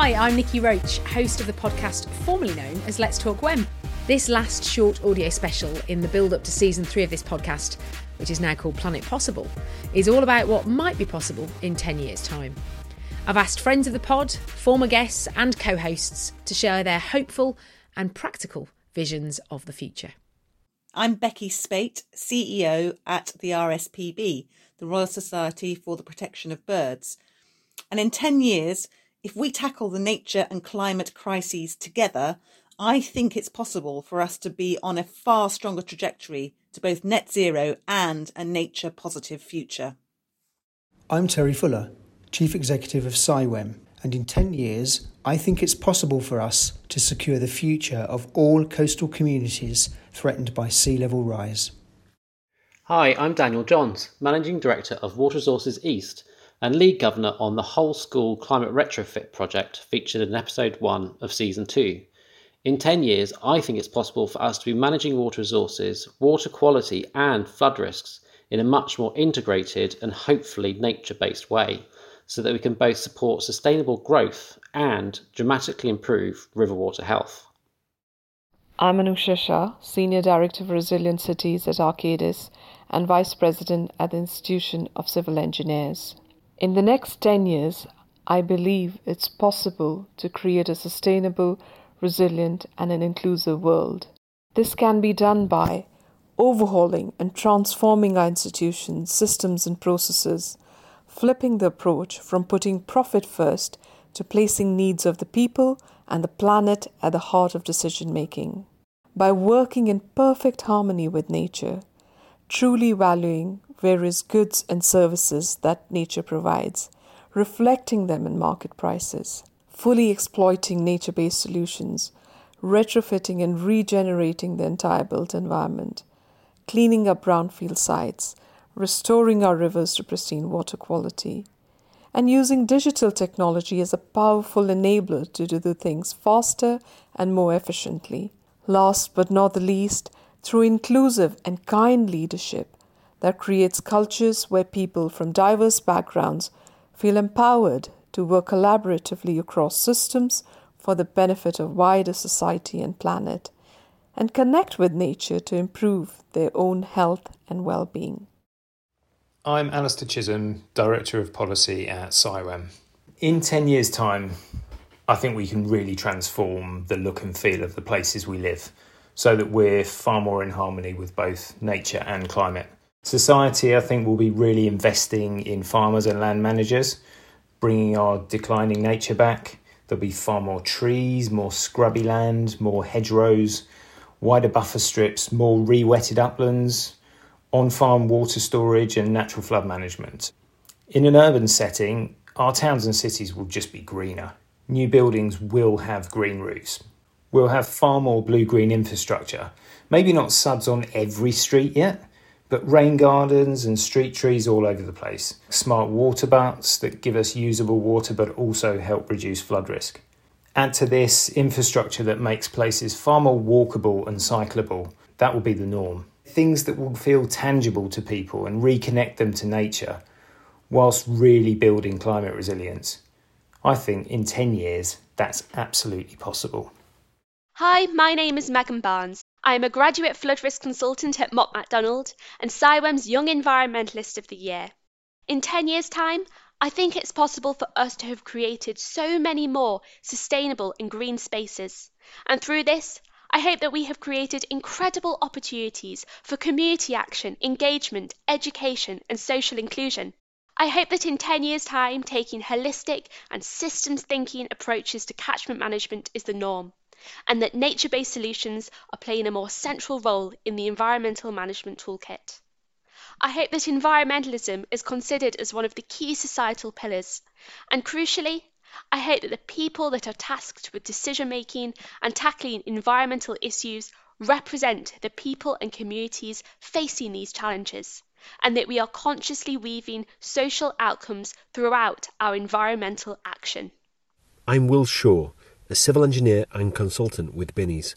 Hi, I'm Nikki Roach, host of the podcast formerly known as Let's Talk WEM. This last short audio special in the build up to season three of this podcast, which is now called Planet Possible, is all about what might be possible in 10 years' time. I've asked friends of the pod, former guests, and co hosts to share their hopeful and practical visions of the future. I'm Becky Speight, CEO at the RSPB, the Royal Society for the Protection of Birds. And in 10 years, if we tackle the nature and climate crises together, I think it's possible for us to be on a far stronger trajectory to both net zero and a nature positive future. I'm Terry Fuller, Chief Executive of CIWEM, and in 10 years, I think it's possible for us to secure the future of all coastal communities threatened by sea level rise. Hi, I'm Daniel Johns, Managing Director of Water Resources East and Lead Governor on the Whole School Climate Retrofit project featured in episode 1 of season 2. In 10 years, I think it's possible for us to be managing water resources, water quality, and flood risks in a much more integrated and hopefully nature based way so that we can both support sustainable growth and dramatically improve river water health. I'm Anusha Shah, Senior Director of Resilient Cities at Arcadis and Vice President at the Institution of Civil Engineers. In the next 10 years, I believe it's possible to create a sustainable, resilient, and an inclusive world. This can be done by overhauling and transforming our institutions, systems, and processes, flipping the approach from putting profit first to placing needs of the people and the planet at the heart of decision making. By working in perfect harmony with nature, truly valuing various goods and services that nature provides, reflecting them in market prices, fully exploiting nature based solutions, retrofitting and regenerating the entire built environment, cleaning up brownfield sites, restoring our rivers to pristine water quality, and using digital technology as a powerful enabler to do the things faster and more efficiently. Last but not the least, through inclusive and kind leadership that creates cultures where people from diverse backgrounds feel empowered to work collaboratively across systems for the benefit of wider society and planet, and connect with nature to improve their own health and well being. I'm Alistair Chisholm, Director of Policy at CIWEM. In 10 years' time, I think we can really transform the look and feel of the places we live so that we're far more in harmony with both nature and climate. Society, I think, will be really investing in farmers and land managers, bringing our declining nature back. There'll be far more trees, more scrubby land, more hedgerows, wider buffer strips, more re wetted uplands, on farm water storage, and natural flood management. In an urban setting, our towns and cities will just be greener. New buildings will have green roofs. We'll have far more blue green infrastructure. Maybe not SuDS on every street yet, but rain gardens and street trees all over the place. Smart water butts that give us usable water but also help reduce flood risk. Add to this infrastructure that makes places far more walkable and cyclable. That will be the norm. Things that will feel tangible to people and reconnect them to nature whilst really building climate resilience. I think in 10 years that's absolutely possible. Hi, my name is Megan Barnes. I am a graduate flood risk consultant at Mott MacDonald and CIWEM's Young Environmentalist of the Year. In 10 years' time, I think it's possible for us to have created so many more sustainable and green spaces. And through this, I hope that we have created incredible opportunities for community action, engagement, education, and social inclusion. I hope that in 10 years' time, taking holistic and systems thinking approaches to catchment management is the norm and that nature based solutions are playing a more central role in the environmental management toolkit. I hope that environmentalism is considered as one of the key societal pillars, and crucially, I hope that the people that are tasked with decision making and tackling environmental issues represent the people and communities facing these challenges, and that we are consciously weaving social outcomes throughout our environmental action. I'm Will Shaw a civil engineer and consultant with Binnies,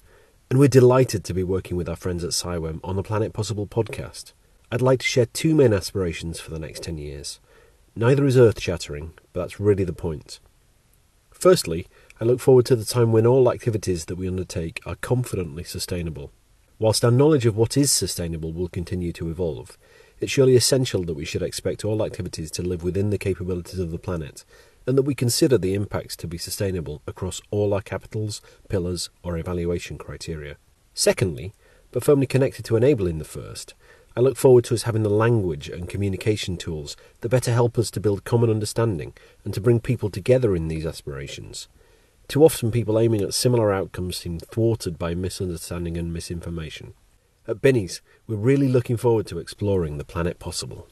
and we're delighted to be working with our friends at CIWEM on the Planet Possible podcast. I'd like to share two main aspirations for the next 10 years. Neither is earth shattering, but that's really the point. Firstly, I look forward to the time when all activities that we undertake are confidently sustainable. Whilst our knowledge of what is sustainable will continue to evolve, it's surely essential that we should expect all activities to live within the capabilities of the planet and that we consider the impacts to be sustainable across all our capitals, pillars, or evaluation criteria. Secondly, but firmly connected to enabling the first, I look forward to us having the language and communication tools that better help us to build common understanding and to bring people together in these aspirations. Too often, people aiming at similar outcomes seem thwarted by misunderstanding and misinformation. At Binnies, we're really looking forward to exploring the planet possible.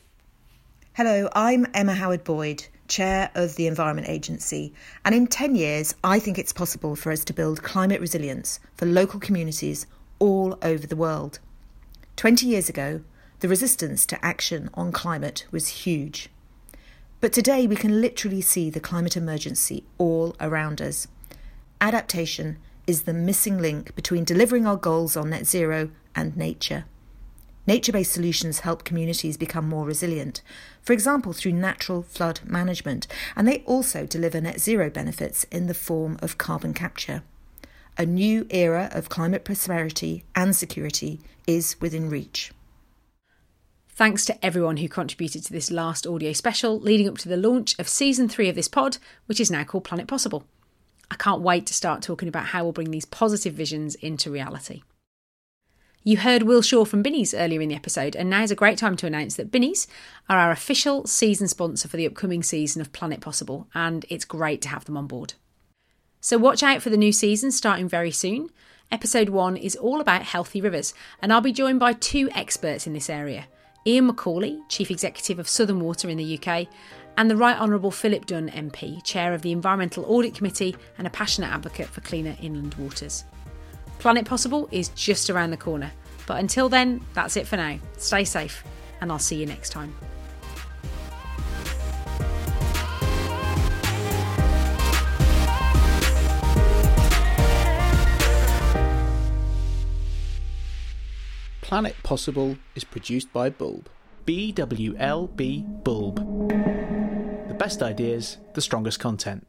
Hello, I'm Emma Howard Boyd, Chair of the Environment Agency, and in 10 years, I think it's possible for us to build climate resilience for local communities all over the world. 20 years ago, the resistance to action on climate was huge. But today, we can literally see the climate emergency all around us. Adaptation is the missing link between delivering our goals on net zero and nature. Nature based solutions help communities become more resilient, for example, through natural flood management, and they also deliver net zero benefits in the form of carbon capture. A new era of climate prosperity and security is within reach. Thanks to everyone who contributed to this last audio special leading up to the launch of season three of this pod, which is now called Planet Possible. I can't wait to start talking about how we'll bring these positive visions into reality. You heard Will Shaw from Binnies earlier in the episode, and now is a great time to announce that Binnies are our official season sponsor for the upcoming season of Planet Possible, and it's great to have them on board. So watch out for the new season starting very soon. Episode 1 is all about healthy rivers, and I'll be joined by two experts in this area Ian McAulay, Chief Executive of Southern Water in the UK, and the Right Honourable Philip Dunne MP, Chair of the Environmental Audit Committee and a passionate advocate for cleaner inland waters. Planet Possible is just around the corner, but until then, that's it for now. Stay safe, and I'll see you next time. Planet Possible is produced by Bwlb. B W L B Bwlb. The best ideas, the strongest content.